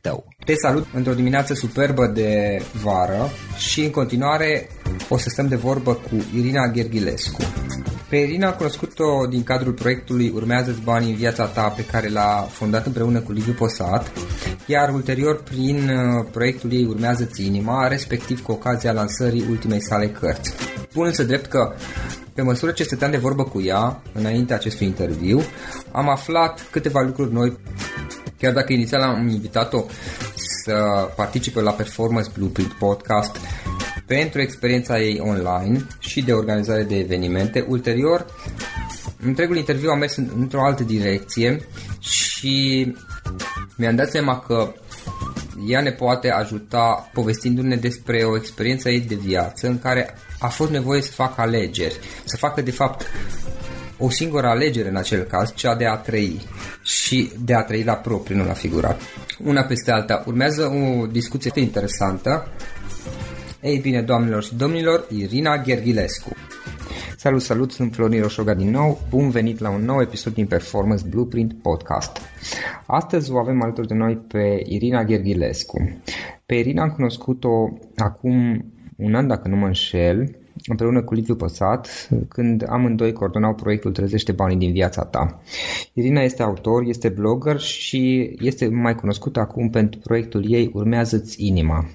tău. Te salut într-o dimineață superbă de vară și în continuare o să stăm de vorbă cu Irina Gherghilescu. Pe Irina am cunoscut-o din cadrul proiectului Urmează-ți banii în viața ta pe care l-a fondat împreună cu Liviu Posat, iar ulterior prin uh, proiectul ei Urmează-ți inima, respectiv cu ocazia lansării ultimei sale cărți. Spun însă drept că pe măsură ce stăteam de vorbă cu ea, înainte acestui interviu, am aflat câteva lucruri noi Chiar dacă inițial am invitat-o să participe la Performance Blueprint Podcast pentru experiența ei online și de organizare de evenimente, ulterior întregul interviu a mers într-o altă direcție și mi-am dat seama că ea ne poate ajuta povestindu-ne despre o experiență ei de viață în care a fost nevoie să facă alegeri, să facă de fapt o singură alegere în acel caz, cea de a trăi și de a trăi la propriu, nu la figurat. Una peste alta. Urmează o discuție interesantă. Ei bine, doamnelor și domnilor, Irina Gherghilescu. Salut, salut, sunt Florin Roșoga din nou. Bun venit la un nou episod din Performance Blueprint Podcast. Astăzi o avem alături de noi pe Irina Gherghilescu. Pe Irina am cunoscut-o acum un an, dacă nu mă înșel, împreună cu Liviu Păsat, când amândoi coordonau proiectul Trezește banii din viața ta. Irina este autor, este blogger și este mai cunoscută acum pentru proiectul ei Urmează-ți inima,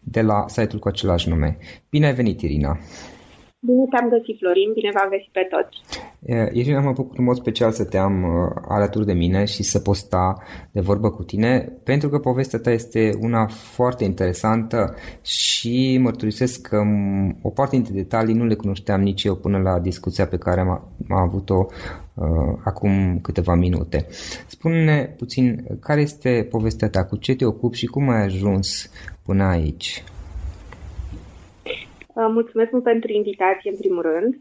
de la site-ul cu același nume. Bine ai venit, Irina! Bine te-am găsit, Florin, bine v-am găsit pe toți. Irina, mă bucur în mod special să te am uh, alături de mine și să pot sta de vorbă cu tine, pentru că povestea ta este una foarte interesantă și mărturisesc că um, o parte dintre detalii nu le cunoșteam nici eu până la discuția pe care am, am avut-o uh, acum câteva minute. Spune-ne puțin care este povestea ta, cu ce te ocupi și cum ai ajuns până aici. Mulțumesc mult pentru invitație, în primul rând.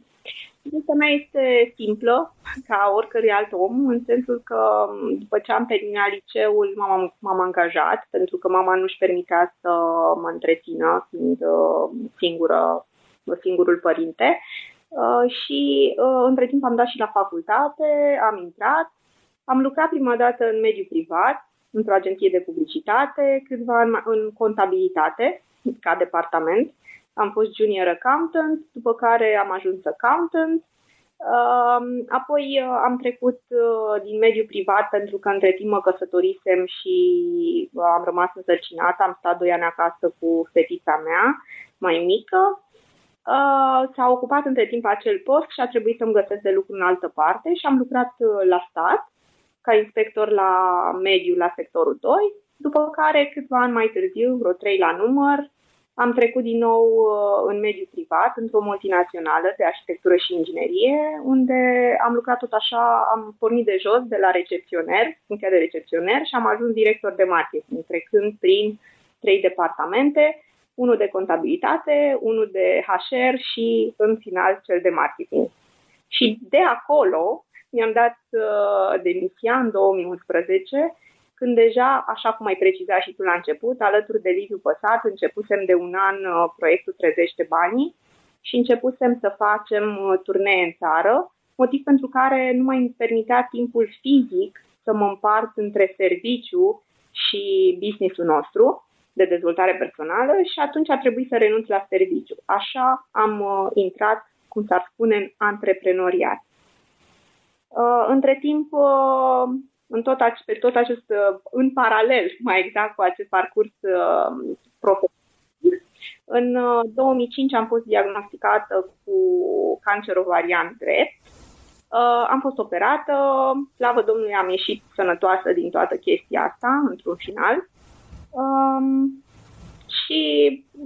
Povestea mea este simplă, ca oricărui alt om, în sensul că după ce am terminat liceul, m-am, m-am angajat, pentru că mama nu-și permitea să mă întrețină, fiind uh, singură, singurul părinte. Uh, și uh, între timp am dat și la facultate, am intrat, am lucrat prima dată în mediul privat, într-o agenție de publicitate, câțiva în, în contabilitate, ca departament am fost junior accountant, după care am ajuns accountant, um, apoi uh, am trecut uh, din mediul privat pentru că între timp mă căsătorisem și uh, am rămas însărcinată, am stat doi ani acasă cu fetița mea mai mică. S-a ocupat între timp acel post și a trebuit să-mi găsesc de lucru în altă parte și am lucrat la stat ca inspector la mediu la sectorul 2, după care câțiva ani mai târziu, vreo trei la număr, am trecut din nou uh, în mediul privat, într-o multinațională de arhitectură și inginerie, unde am lucrat tot așa, am pornit de jos, de la recepționer, funcția de recepționer și am ajuns director de marketing, trecând prin trei departamente, unul de contabilitate, unul de HR și, în final, cel de marketing. Și de acolo mi-am dat uh, demisia în 2011 când deja, așa cum ai precizat și tu la început, alături de Liviu Păsat, începusem de un an uh, proiectul Trezește Banii și începusem să facem uh, turnee în țară, motiv pentru care nu mai îmi permitea timpul fizic să mă împart între serviciu și businessul nostru de dezvoltare personală și atunci a trebuit să renunț la serviciu. Așa am uh, intrat, cum s-ar spune, în antreprenoriat. Uh, între timp, uh, în tot, pe tot acest, uh, în paralel, mai exact, cu acest parcurs uh, profesional. În 2005 uh, am fost diagnosticată cu cancer ovarian drept. Am fost operată, slavă Domnului am ieșit sănătoasă din toată chestia asta, într-un final. Um, și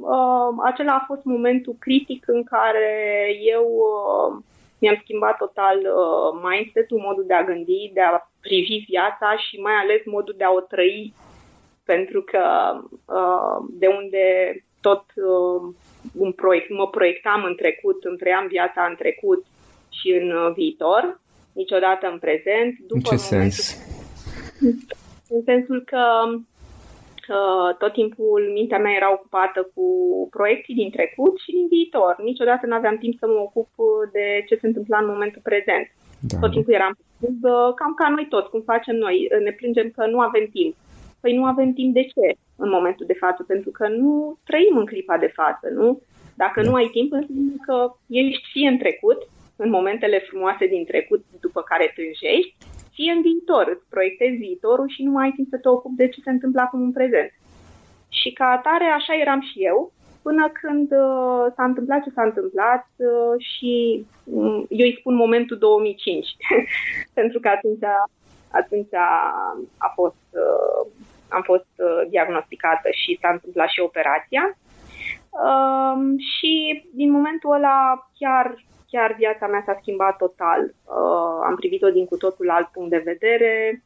uh, acela a fost momentul critic în care eu uh, mi-am schimbat total uh, mindset-ul, modul de a gândi, de a privi viața și mai ales modul de a o trăi, pentru că uh, de unde tot uh, un proiect, mă proiectam în trecut, îmi trăiam viața în trecut și în uh, viitor, niciodată în prezent. După în ce momentul, sens? În sensul că tot timpul mintea mea era ocupată cu proiecții din trecut și din viitor. Niciodată nu aveam timp să mă ocup de ce se întâmpla în momentul prezent. Da. Tot timpul eram cam ca noi toți, cum facem noi. Ne plângem că nu avem timp. Păi nu avem timp de ce în momentul de față? Pentru că nu trăim în clipa de față, nu? Dacă da. nu ai timp, înseamnă că ești fie în trecut, în momentele frumoase din trecut după care tânjești, fie în viitor, îți proiectezi viitorul și nu mai ai timp să te ocupi de ce se întâmplă acum în prezent. Și ca atare, așa eram și eu, până când uh, s-a întâmplat ce s-a întâmplat uh, și um, eu îi spun momentul 2005, pentru că atunci, atunci a, a fost, uh, am fost uh, diagnosticată și s-a întâmplat și operația. Uh, și din momentul ăla chiar chiar viața mea s-a schimbat total. Uh, am privit-o din cu totul alt punct de vedere,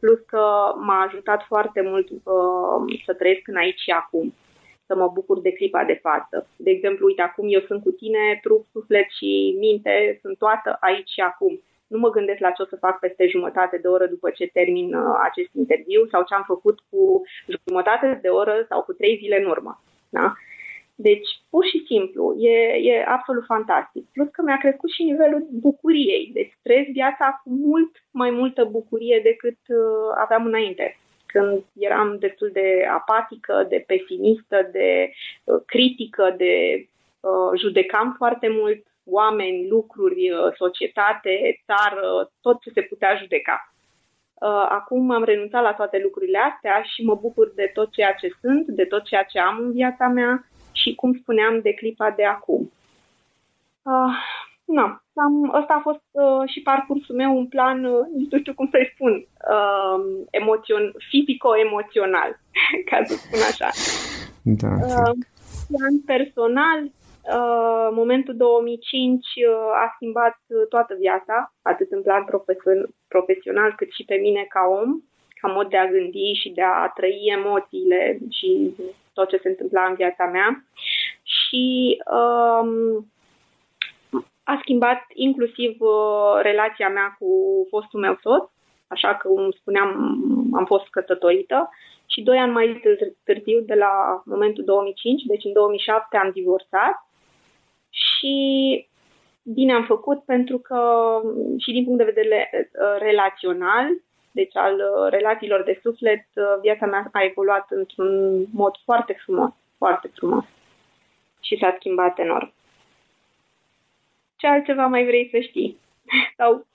plus că m-a ajutat foarte mult uh, să trăiesc în aici și acum, să mă bucur de clipa de față. De exemplu, uite, acum eu sunt cu tine, trup, suflet și minte, sunt toată aici și acum. Nu mă gândesc la ce o să fac peste jumătate de oră după ce termin uh, acest interviu sau ce am făcut cu jumătate de oră sau cu trei zile în urmă. Da? Deci, pur și simplu, e, e absolut fantastic. Plus că mi-a crescut și nivelul bucuriei. Deci trăiesc viața cu mult mai multă bucurie decât uh, aveam înainte. Când eram destul de apatică, de pesimistă, de uh, critică, de uh, judecam foarte mult oameni, lucruri, uh, societate, țară, tot ce se putea judeca. Uh, acum am renunțat la toate lucrurile astea și mă bucur de tot ceea ce sunt, de tot ceea ce am în viața mea și, cum spuneam, de clipa de acum. Uh, na, am, ăsta a fost uh, și parcursul meu, un plan, uh, nu știu cum să-i spun, uh, emoțion, fizico-emoțional, ca să spun așa. Da, uh, plan personal, uh, momentul 2005 uh, a schimbat toată viața, atât în plan profesional cât și pe mine ca om, ca mod de a gândi și de a trăi emoțiile și tot ce se întâmpla în viața mea. Și um, a schimbat inclusiv uh, relația mea cu fostul meu soț, așa că, cum spuneam, am fost căsătorită și doi ani mai târziu, de la momentul 2005, deci în 2007 am divorțat și bine am făcut pentru că și din punct de vedere uh, relațional, deci al uh, relațiilor de suflet, viața mea a evoluat într-un mod foarte frumos, foarte frumos. Și s-a schimbat enorm ce altceva mai vrei să știi? Sau...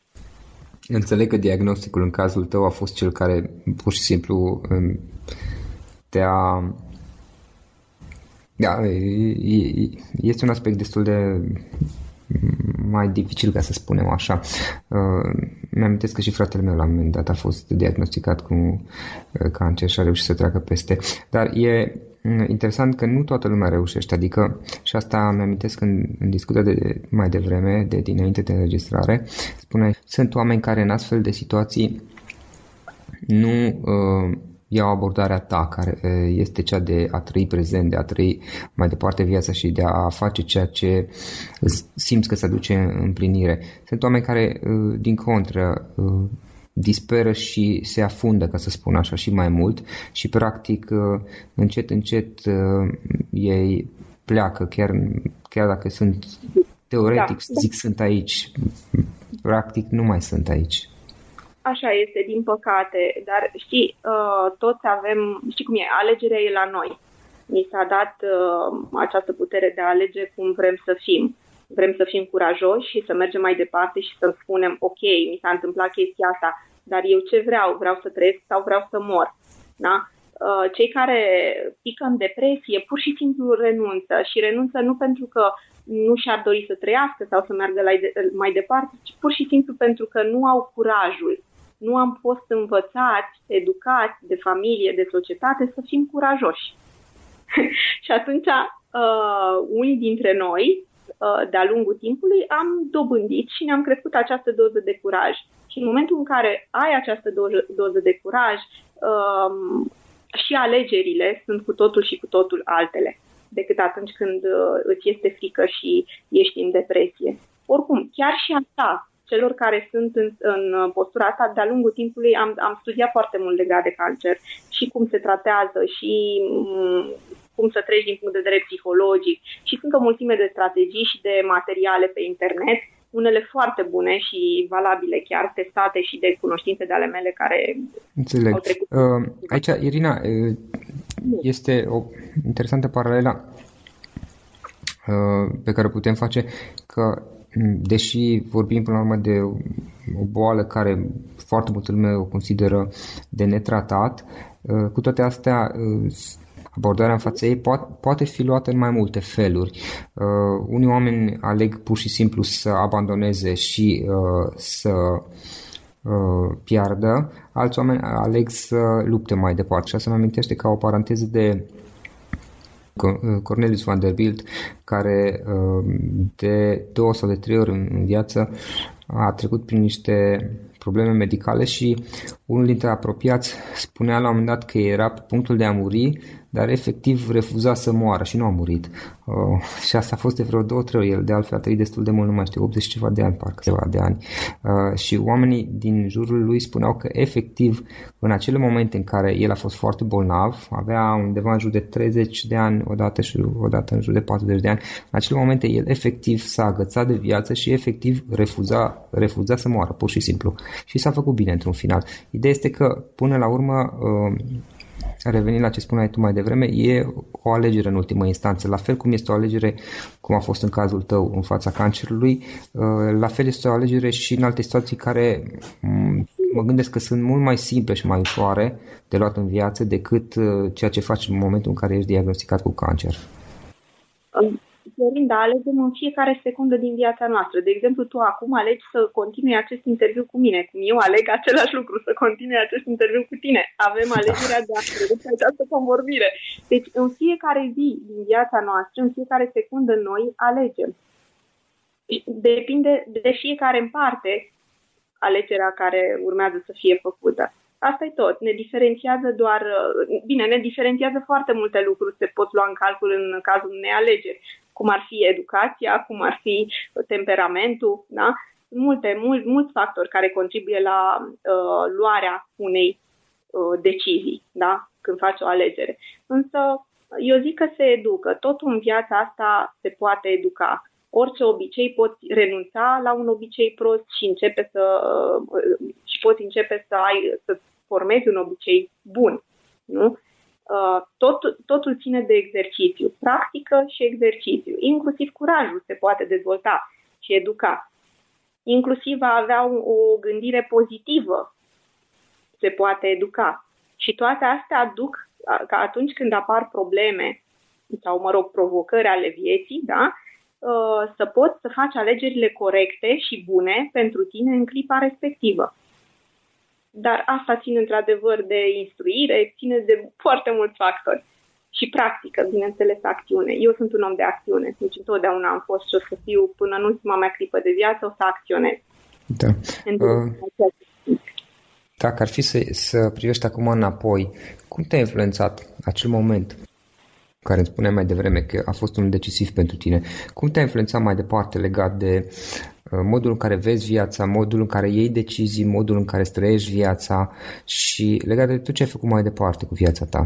Înțeleg că diagnosticul în cazul tău a fost cel care pur și simplu te-a... Da, este un aspect destul de mai dificil, ca să spunem așa. Uh, mi-am că și fratele meu la un moment dat a fost diagnosticat cu uh, cancer și a reușit să treacă peste. Dar e Mm, interesant că nu toată lumea reușește, adică și asta mi amintesc când în discuția de mai devreme, de dinainte de înregistrare, spune sunt oameni care în astfel de situații nu uh, iau abordarea ta, care uh, este cea de a trăi prezent, de a trăi mai departe viața și de a face ceea ce simți că se aduce în împlinire. Sunt oameni care, uh, din contră, uh, disperă și se afundă, ca să spun așa, și mai mult și practic uh, încet, încet uh, ei pleacă, chiar, chiar dacă sunt teoretic, da. zic, sunt aici, practic nu mai sunt aici. Așa este, din păcate, dar știi, uh, toți avem, știi cum e, alegerea e la noi. Mi s-a dat această putere de a alege cum vrem să fim. Vrem să fim curajoși și să mergem mai departe și să spunem, ok, mi s-a întâmplat chestia asta, dar eu ce vreau? Vreau să trăiesc sau vreau să mor? Da? Uh, cei care pică în depresie pur și simplu renunță și renunță nu pentru că nu și-ar dori să trăiască sau să meargă mai departe, ci pur și simplu pentru că nu au curajul. Nu am fost învățați, educați de familie, de societate să fim curajoși. și atunci, uh, unii dintre noi, uh, de-a lungul timpului, am dobândit și ne-am crescut această doză de curaj. Și în momentul în care ai această doză, doză de curaj, um, și alegerile sunt cu totul și cu totul altele decât atunci când uh, îți este frică și ești în depresie. Oricum, chiar și asta, celor care sunt în, în postura asta, de-a lungul timpului am, am studiat foarte mult legat de cancer și cum se tratează și um, cum să treci din punct de vedere psihologic și sunt o mulțime de strategii și de materiale pe internet unele foarte bune și valabile, chiar testate și de cunoștințe de ale mele care Înțeleg. au trecut. Uh, aici, Irina, uh, este o interesantă paralelă uh, pe care o putem face că deși vorbim până la urmă de o boală care foarte multă lume o consideră de netratat, uh, cu toate astea uh, abordarea în fața ei poate, poate fi luată în mai multe feluri. Uh, unii oameni aleg pur și simplu să abandoneze și uh, să uh, piardă, alți oameni aleg să lupte mai departe. Și asta mă amintește ca o paranteză de uh, Cornelius Vanderbilt, care uh, de două sau de trei ori în viață a trecut prin niște probleme medicale și unul dintre apropiați spunea la un moment dat că era pe punctul de a muri, dar efectiv refuza să moară și nu a murit. Uh, și asta a fost de vreo două, trei ori. El de altfel a trăit destul de mult, nu mai știu, 80 ceva de ani, parcă ceva de ani. Uh, și oamenii din jurul lui spuneau că efectiv în acele momente în care el a fost foarte bolnav, avea undeva în jur de 30 de ani, odată și odată în jur de 40 de ani, în acele momente el efectiv s-a agățat de viață și efectiv refuza, refuza să moară, pur și simplu. Și s-a făcut bine într-un final. Ideea este că, până la urmă, revenind la ce spuneai tu mai devreme, e o alegere în ultimă instanță. La fel cum este o alegere, cum a fost în cazul tău, în fața cancerului, la fel este o alegere și în alte situații care mă gândesc că sunt mult mai simple și mai ușoare de luat în viață decât ceea ce faci în momentul în care ești diagnosticat cu cancer. Florinda, alegem în fiecare secundă din viața noastră. De exemplu, tu acum alegi să continui acest interviu cu mine, cum eu aleg același lucru, să continui acest interviu cu tine. Avem alegerea de a produce această convorbire. Deci, în fiecare zi din viața noastră, în fiecare secundă, noi alegem. Depinde de fiecare în parte alegerea care urmează să fie făcută. Asta e tot. Ne diferențiază doar, bine, ne diferențiază foarte multe lucruri, se pot lua în calcul în cazul unei alegeri, cum ar fi educația, cum ar fi temperamentul, da? Multe, mul, mulți factori care contribuie la uh, luarea unei uh, decizii, da? Când faci o alegere. Însă, eu zic că se educă. Totul în viața asta se poate educa orice obicei poți renunța la un obicei prost și începe să uh, și poți începe să ai să formezi un obicei bun. Nu? Uh, tot, totul ține de exercițiu, practică și exercițiu. Inclusiv curajul se poate dezvolta și educa. Inclusiv a avea o gândire pozitivă se poate educa. Și toate astea aduc ca atunci când apar probleme sau, mă rog, provocări ale vieții, da, uh, să poți să faci alegerile corecte și bune pentru tine în clipa respectivă. Dar asta ține într-adevăr de instruire, ține de foarte mulți factori. Și practică, bineînțeles, acțiune. Eu sunt un om de acțiune, deci întotdeauna am fost și o să fiu până în ultima mea clipă de viață, o să acționez. Da. Uh, dacă ar fi să, să privești acum înapoi, cum te-a influențat acel moment care îmi spunea mai devreme că a fost unul decisiv pentru tine. Cum te-a influențat mai departe legat de Uh, modul în care vezi viața, modul în care iei decizii, modul în care trăiești viața și legat de tu ce ai făcut mai departe cu viața ta.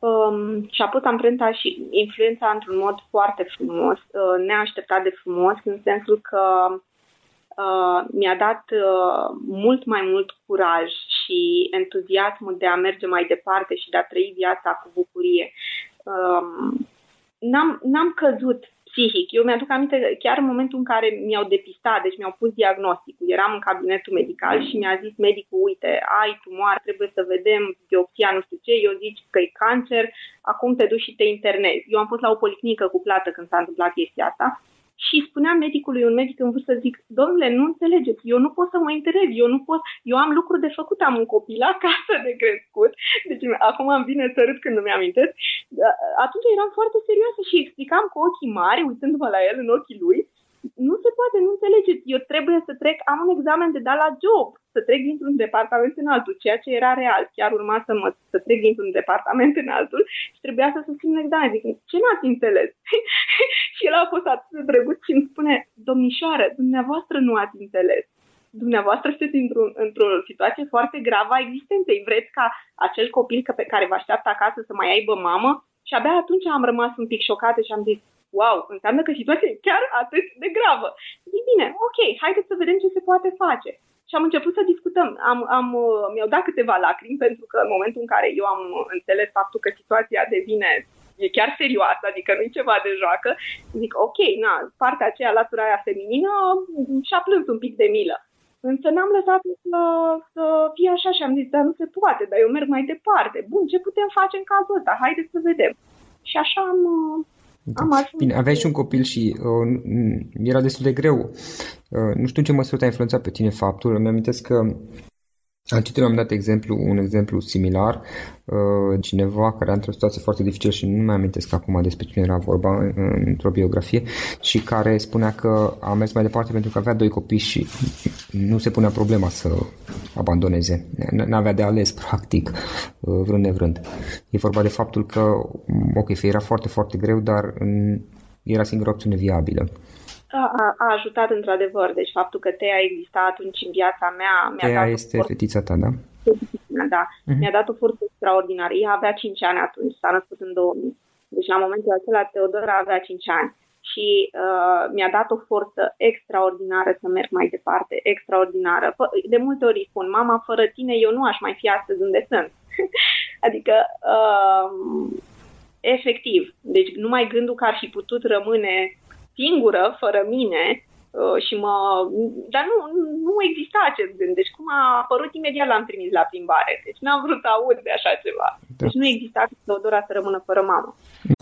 Um, și-a pus amprenta și influența într-un mod foarte frumos, uh, neașteptat de frumos, în sensul că uh, mi-a dat uh, mult mai mult curaj și entuziasmul de a merge mai departe și de a trăi viața cu bucurie. Um, n-am, n-am căzut psihic. Eu mi-aduc aminte chiar în momentul în care mi-au depistat, deci mi-au pus diagnosticul. Eram în cabinetul medical și mi-a zis medicul, uite, ai tumoare, trebuie să vedem biopsia, nu știu ce, eu zic că e cancer, acum te duci și te internezi. Eu am fost la o policlinică cu plată când s-a întâmplat chestia asta și spunea medicului, un medic în vârstă, zic, domnule, nu înțelegeți, eu nu pot să mă interes, eu nu pot, eu am lucruri de făcut, am un copil acasă de crescut, deci acum îmi vine să râd când nu-mi amintesc. Atunci eram foarte serioasă și explicam cu ochii mari, uitându-mă la el în ochii lui, nu se poate, nu înțelegeți. Eu trebuie să trec, am un examen de dat la job, să trec dintr-un departament în altul, ceea ce era real. Chiar urma să, mă, să trec dintr-un departament în altul și trebuia să susțin un examen. Zic, ce n-ați înțeles? Și el a fost atât de drăguț și îmi spune, domnișoară, dumneavoastră nu ați înțeles dumneavoastră sunteți într-o, într-o situație foarte gravă a existenței. Vreți ca acel copil pe care vă așteaptă acasă să mai aibă mamă? Și abia atunci am rămas un pic șocată și am zis, wow, înseamnă că situația e chiar atât de gravă. Zic, bine, ok, haideți să vedem ce se poate face. Și am început să discutăm. Am, am, mi-au dat câteva lacrimi pentru că în momentul în care eu am înțeles faptul că situația devine e chiar serioasă, adică nu e ceva de joacă, zic, ok, na, partea aceea, latura aia feminină, și-a plâns un pic de milă. Însă n-am lăsat să, să fie așa și am zis, dar nu se poate, dar eu merg mai departe. Bun, ce putem face în cazul ăsta? Haideți să vedem. Și așa am, da. Am Bine, aveai și un copil și uh, era destul de greu. Uh, nu știu în ce măsură te-a influențat pe tine faptul. Îmi amintesc că am citit am dat exemplu, un exemplu similar, uh, cineva care a într-o situație foarte dificilă și nu mai amintesc acum despre cine era vorba într-o biografie și care spunea că a mers mai departe pentru că avea doi copii și nu se punea problema să abandoneze. N-avea de ales, practic, uh, vrând nevrând. E vorba de faptul că, ok, era foarte, foarte greu, dar era singura opțiune viabilă. A, a ajutat într-adevăr. Deci faptul că Tea exista atunci în viața mea mi-a Tea dat este forță... fetița ta, da? Da. Uh-huh. Mi-a dat o forță extraordinară. Ea avea 5 ani atunci, s-a născut în 2000. Deci la momentul acela Teodora avea 5 ani. și uh, mi-a dat o forță extraordinară să merg mai departe, extraordinară. De multe ori spun, mama, fără tine eu nu aș mai fi astăzi unde sunt. adică, uh, efectiv, deci numai gândul că ar fi putut rămâne singură, fără mine, Uh, și mă... Dar nu, nu exista acest gând. Deci cum a apărut imediat l-am trimis la plimbare. Deci n-am vrut să aud de așa ceva. Da. Deci nu exista Teodora să rămână fără mamă.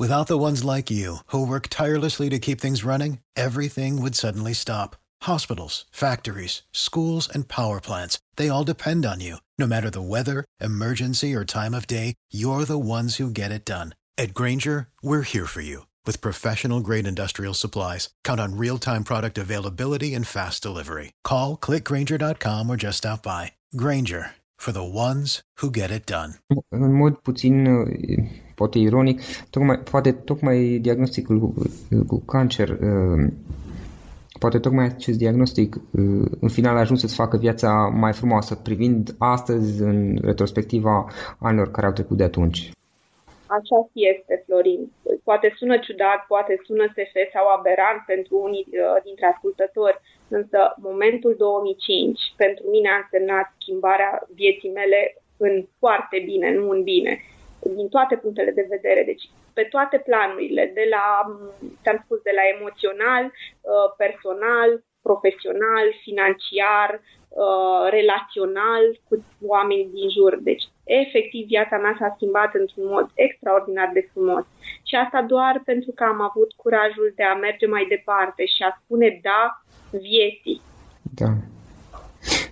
Without the ones like you, who work tirelessly to keep things running, everything would suddenly stop. Hospitals, factories, schools, and power plants, they all depend on you. No matter the weather, emergency, or time of day, you're the ones who get it done. At Granger, we're here for you with professional grade industrial supplies, count on real time product availability and fast delivery. Call clickgranger.com or just stop by. Granger for the ones who get it done. În mod puțin, poate ironic, tocmai, poate tocmai diagnosticul cu, cu cancer, uh, poate tocmai acest diagnostic uh, în final a ajuns să-ți facă viața mai frumoasă, privind astăzi în retrospectiva anilor care au trecut de atunci. Așa este, Florin. Poate sună ciudat, poate sună SF sau aberant pentru unii uh, dintre ascultători, însă momentul 2005 pentru mine a însemnat schimbarea vieții mele în foarte bine, nu în bine, din toate punctele de vedere. Deci pe toate planurile, de la, ți-am spus, de la emoțional, uh, personal, profesional, financiar, uh, relațional cu oamenii din jur. Deci, efectiv, viața mea s-a schimbat într-un mod extraordinar de frumos. Și asta doar pentru că am avut curajul de a merge mai departe și a spune da vieții. Da.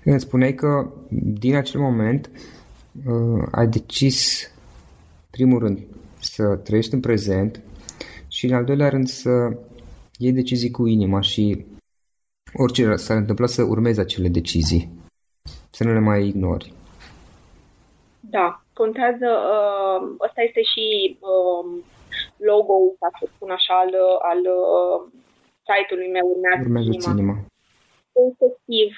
Îmi spuneai că din acel moment uh, ai decis, primul rând, să trăiești în prezent și, în al doilea rând, să iei decizii cu inima și orice s-ar întâmpla să urmezi acele decizii, să nu le mai ignori. Da, contează, uh, ăsta este și uh, logo-ul, ca să spun așa, al, al uh, site-ului meu, Urmează, urmează inima. inima. Efectiv,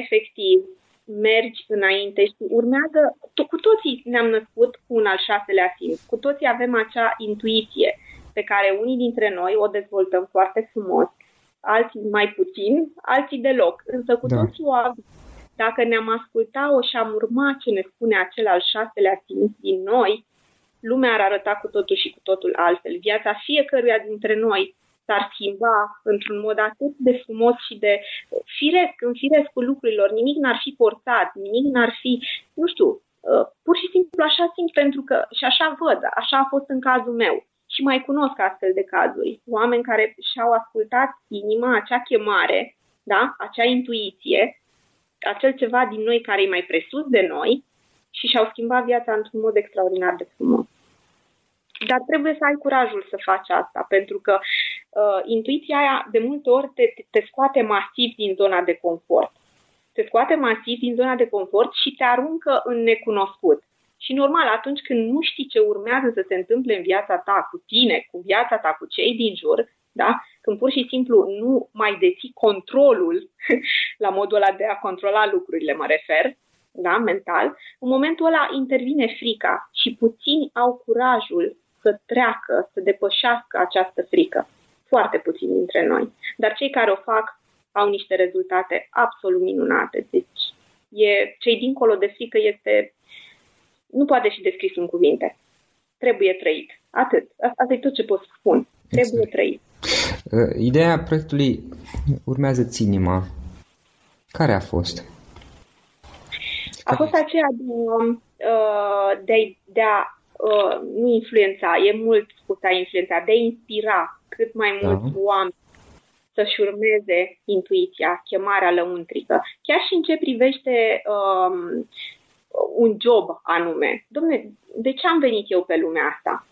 efectiv, mergi înainte și urmează, to- cu toții ne-am născut cu un al șaselea simț, cu toții avem acea intuiție pe care unii dintre noi o dezvoltăm foarte frumos alții mai puțin, alții deloc. Însă cu da. toții o avem. Dacă ne-am ascultat-o și am urmat ce ne spune acel al șaselea simț din noi, lumea ar arăta cu totul și cu totul altfel. Viața fiecăruia dintre noi s-ar schimba într-un mod atât de frumos și de firesc, în firescul lucrurilor. Nimic n-ar fi forțat, nimic n-ar fi, nu știu, uh, pur și simplu așa simt pentru că și așa văd, așa a fost în cazul meu și mai cunosc astfel de cazuri. Oameni care și-au ascultat inima, acea chemare, da? acea intuiție, acel ceva din noi care e mai presus de noi și și-au schimbat viața într-un mod extraordinar de frumos. Dar trebuie să ai curajul să faci asta, pentru că uh, intuiția aia de multe ori te, te scoate masiv din zona de confort. Te scoate masiv din zona de confort și te aruncă în necunoscut. Și normal, atunci când nu știi ce urmează să se întâmple în viața ta, cu tine, cu viața ta, cu cei din jur, da? când pur și simplu nu mai deții controlul, la modul ăla de a controla lucrurile mă refer, da? mental, în momentul ăla intervine frica și puțini au curajul să treacă, să depășească această frică. Foarte puțini dintre noi. Dar cei care o fac au niște rezultate absolut minunate. Deci, e, cei dincolo de frică este nu poate fi descris în cuvinte. Trebuie trăit. Atât. Asta e tot ce pot spun. Trebuie exact. trăit. Uh, ideea proiectului urmează ținima. Care a fost? A fost aceea de, uh, de, de a uh, nu influența, e mult spus a influența, de a inspira cât mai da. mulți oameni să-și urmeze intuiția, chemarea lăuntrică. Chiar și în ce privește um, un job anume. Domne, de ce am venit eu pe lumea asta?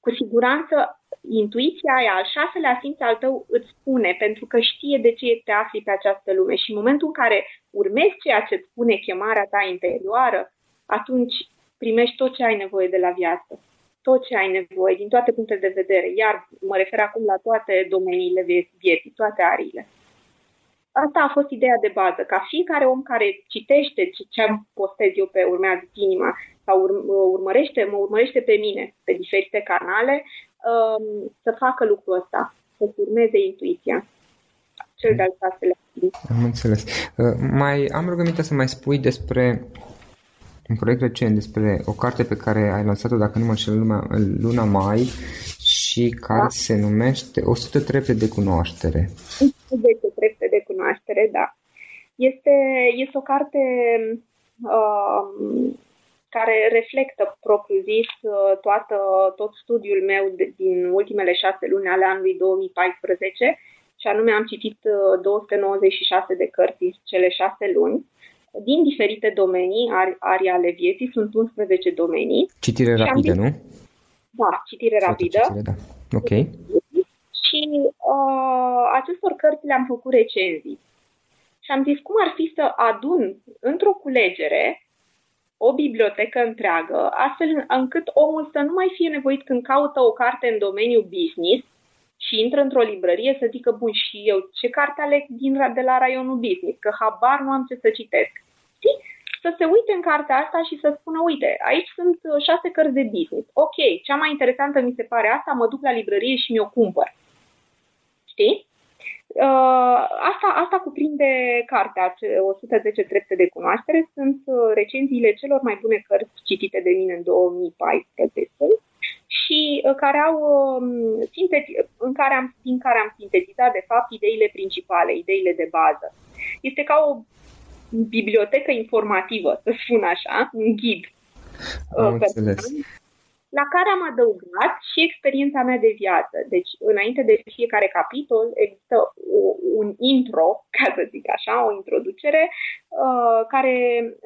Cu siguranță, intuiția aia, al șaselea simț al tău îți spune, pentru că știe de ce te afli pe această lume și în momentul în care urmezi ceea ce îți spune chemarea ta interioară, atunci primești tot ce ai nevoie de la viață. Tot ce ai nevoie, din toate punctele de vedere. Iar mă refer acum la toate domeniile vieții, toate ariile. Asta a fost ideea de bază, ca fiecare om care citește ce am postez eu pe Urmează Inima sau ur- urmărește, mă urmărește pe mine pe diferite canale, um, să facă lucrul ăsta, să să urmeze intuiția. Cel de-al șaselea. Am înțeles. Uh, mai am rugămintea să mai spui despre un proiect recent despre o carte pe care ai lansat-o, dacă nu mă înșel, luna, luna mai și care da. se numește 100 trepte de cunoaștere. 110 trepte de cunoaștere, da. Este, este o carte uh, care reflectă propriu-zis uh, toată, tot studiul meu de, din ultimele șase luni ale anului 2014 și anume am citit 296 uh, de cărți în cele șase luni din diferite domenii, ari, ari ale vieții, sunt 11 domenii. Citire rapidă, nu? Da, citire Sau rapidă. Citire, da. Ok. Și uh, acestor cărți le-am făcut recenzii. Și am zis cum ar fi să adun într-o culegere o bibliotecă întreagă, astfel încât omul să nu mai fie nevoit când caută o carte în domeniul business și intră într-o librărie să zică, bun, și eu ce carte aleg din, de la raionul business, că habar nu am ce să citesc. Știi? Să se uite în cartea asta și să spună, uite, aici sunt uh, șase cărți de business. Ok, cea mai interesantă mi se pare asta, mă duc la librărie și mi-o cumpăr. Știi? Uh, asta, asta cuprinde cartea 110 trepte de cunoaștere. Sunt uh, recenziile celor mai bune cărți citite de mine în 2014 și uh, care au, um, în care am, din care am sintetizat, de fapt, ideile principale, ideile de bază. Este ca o bibliotecă informativă, să spun așa, un ghid. Am uh, la care am adăugat și experiența mea de viață. Deci, înainte de fiecare capitol, există un intro, ca să zic așa, o introducere, uh, care,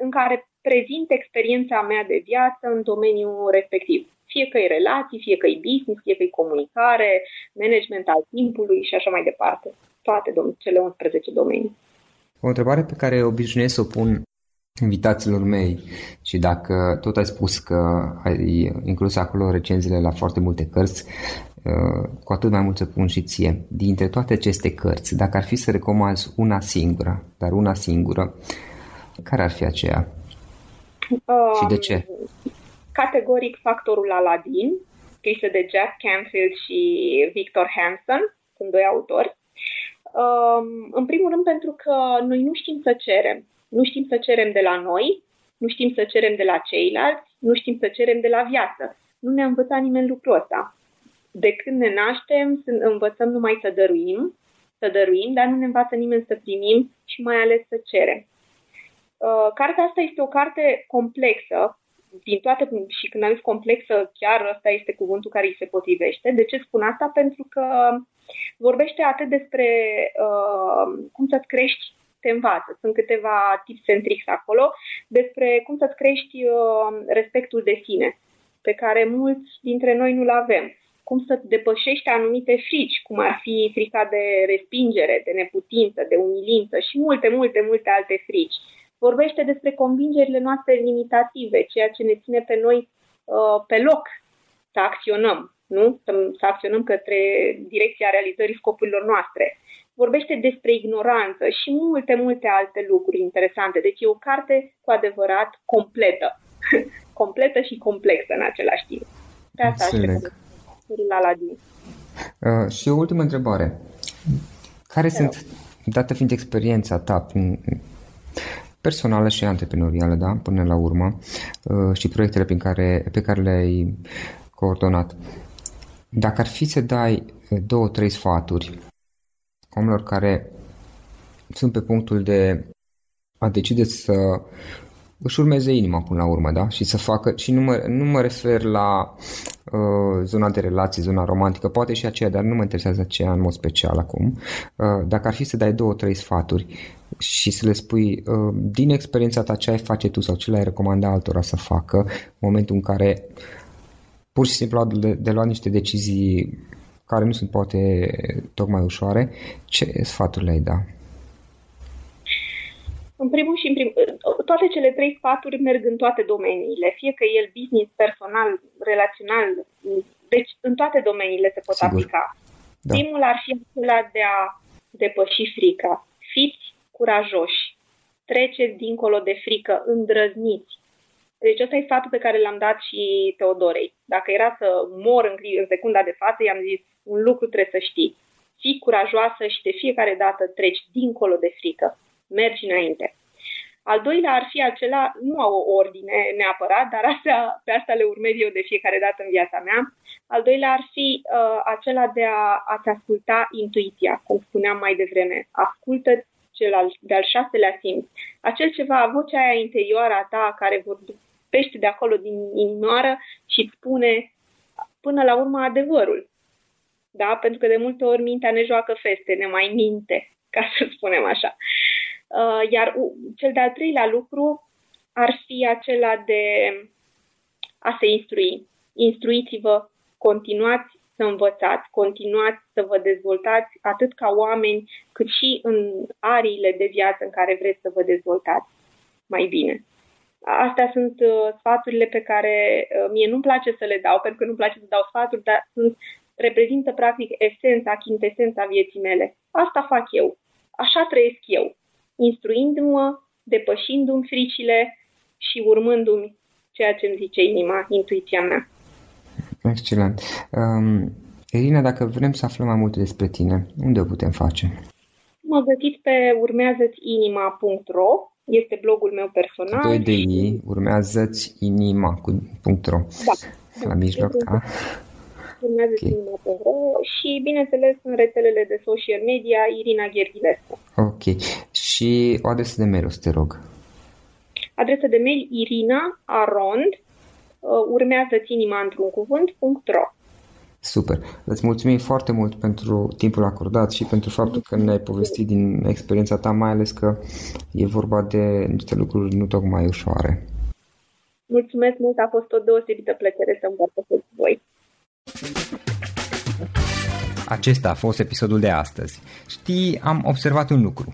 în care prezint experiența mea de viață în domeniul respectiv fie că e relații, fie că e business, fie că e comunicare, management al timpului și așa mai departe. Toate dom- cele 11 domenii. O întrebare pe care obișnuiesc să o pun invitaților mei și dacă tot ai spus că ai inclus acolo recenziile la foarte multe cărți, uh, cu atât mai mult să pun și ție. Dintre toate aceste cărți, dacă ar fi să recomanzi una singură, dar una singură, care ar fi aceea? Um, și de ce? categoric factorul Aladdin, scrisă de Jack Canfield și Victor Hansen, sunt doi autori. Um, în primul rând pentru că noi nu știm să cerem. Nu știm să cerem de la noi, nu știm să cerem de la ceilalți, nu știm să cerem de la viață. Nu ne-a învățat nimeni lucrul ăsta. De când ne naștem, învățăm numai să dăruim, să dăruim, dar nu ne învață nimeni să primim și mai ales să cerem. Uh, cartea asta este o carte complexă, din toate, și când am zis complexă, chiar ăsta este cuvântul care îi se potrivește. De ce spun asta? Pentru că vorbește atât despre uh, cum să-ți crești te învață. Sunt câteva tips centrix acolo despre cum să-ți crești uh, respectul de sine, pe care mulți dintre noi nu-l avem. Cum să depășești anumite frici, cum ar fi frica de respingere, de neputință, de umilință și multe, multe, multe alte frici. Vorbește despre convingerile noastre limitative, ceea ce ne ține pe noi uh, pe loc să acționăm, nu? Să, să acționăm către direcția realizării scopurilor noastre. Vorbește despre ignoranță și multe, multe alte lucruri interesante. Deci e o carte cu adevărat completă. completă și complexă în același timp. Pe asta aștept la Aladin. Uh, și o ultimă întrebare. Care sunt, dată fiind experiența ta prin personală și antreprenorială, da, până la urmă, uh, și proiectele pe care, pe care le-ai coordonat. Dacă ar fi să dai uh, două, trei sfaturi oamenilor care sunt pe punctul de a decide să își urmeze inima până la urmă, da? Și să facă, și nu mă, nu mă refer la uh, zona de relații, zona romantică, poate și aceea, dar nu mă interesează aceea în mod special acum. Uh, dacă ar fi să dai două, trei sfaturi și să le spui uh, din experiența ta ce ai face tu sau ce le-ai recomanda altora să facă în momentul în care pur și simplu de, de luat niște decizii care nu sunt poate tocmai ușoare, ce sfaturi le-ai da? În primul și în primul, toate cele trei sfaturi merg în toate domeniile, fie că el business, personal, relațional, deci în toate domeniile se pot Sigur. aplica. Da. Primul ar fi acela de a depăși frica. Fiți curajoși, treceți dincolo de frică, îndrăzniți. Deci ăsta e sfatul pe care l-am dat și Teodorei. Dacă era să mor în, în secunda de față, i-am zis un lucru trebuie să știi. fii curajoasă și de fiecare dată treci dincolo de frică. Mergi înainte. Al doilea ar fi acela, nu au o ordine neapărat, dar astea, pe asta le urmez eu de fiecare dată în viața mea. Al doilea ar fi uh, acela de a, a-ți asculta intuiția, cum spuneam mai devreme. Ascultă cel al, de-al șaselea simț. Acel ceva, vocea aia interioară a ta care vorbește de acolo din inimioară și îți spune până la urmă adevărul. Da? Pentru că de multe ori mintea ne joacă feste, ne mai minte, ca să spunem așa. Uh, iar cel de-al treilea lucru ar fi acela de a se instrui. Instruiți-vă, continuați să învățați, continuați să vă dezvoltați atât ca oameni, cât și în ariile de viață în care vreți să vă dezvoltați mai bine. Astea sunt uh, sfaturile pe care uh, mie nu-mi place să le dau, pentru că nu-mi place să dau sfaturi, dar sunt, reprezintă practic esența, chintesența vieții mele. Asta fac eu. Așa trăiesc eu instruindu-mă, depășindu-mi fricile și urmându-mi ceea ce îmi zice inima, intuiția mea. Excelent. Um, Irina, dacă vrem să aflăm mai multe despre tine, unde o putem face? Mă găsiți pe urmeazăți-inima.ro, este blogul meu personal. 2 de i, urmează-ți inima cu .ro. Da. La mijloc, da? urmează okay. și, bineînțeles, în rețelele de social media Irina Gherghilescu. Ok. Și o adresă de mail, o să te rog. Adresa de mail irina arond uh, urmează inima într-un cuvânt.ro Super. Îți mulțumim foarte mult pentru timpul acordat și pentru faptul că ne-ai povestit din experiența ta, mai ales că e vorba de niște lucruri nu tocmai ușoare. Mulțumesc mult, a fost o deosebită plăcere să împărtășesc cu voi. Acesta a fost episodul de astăzi. Știi, am observat un lucru.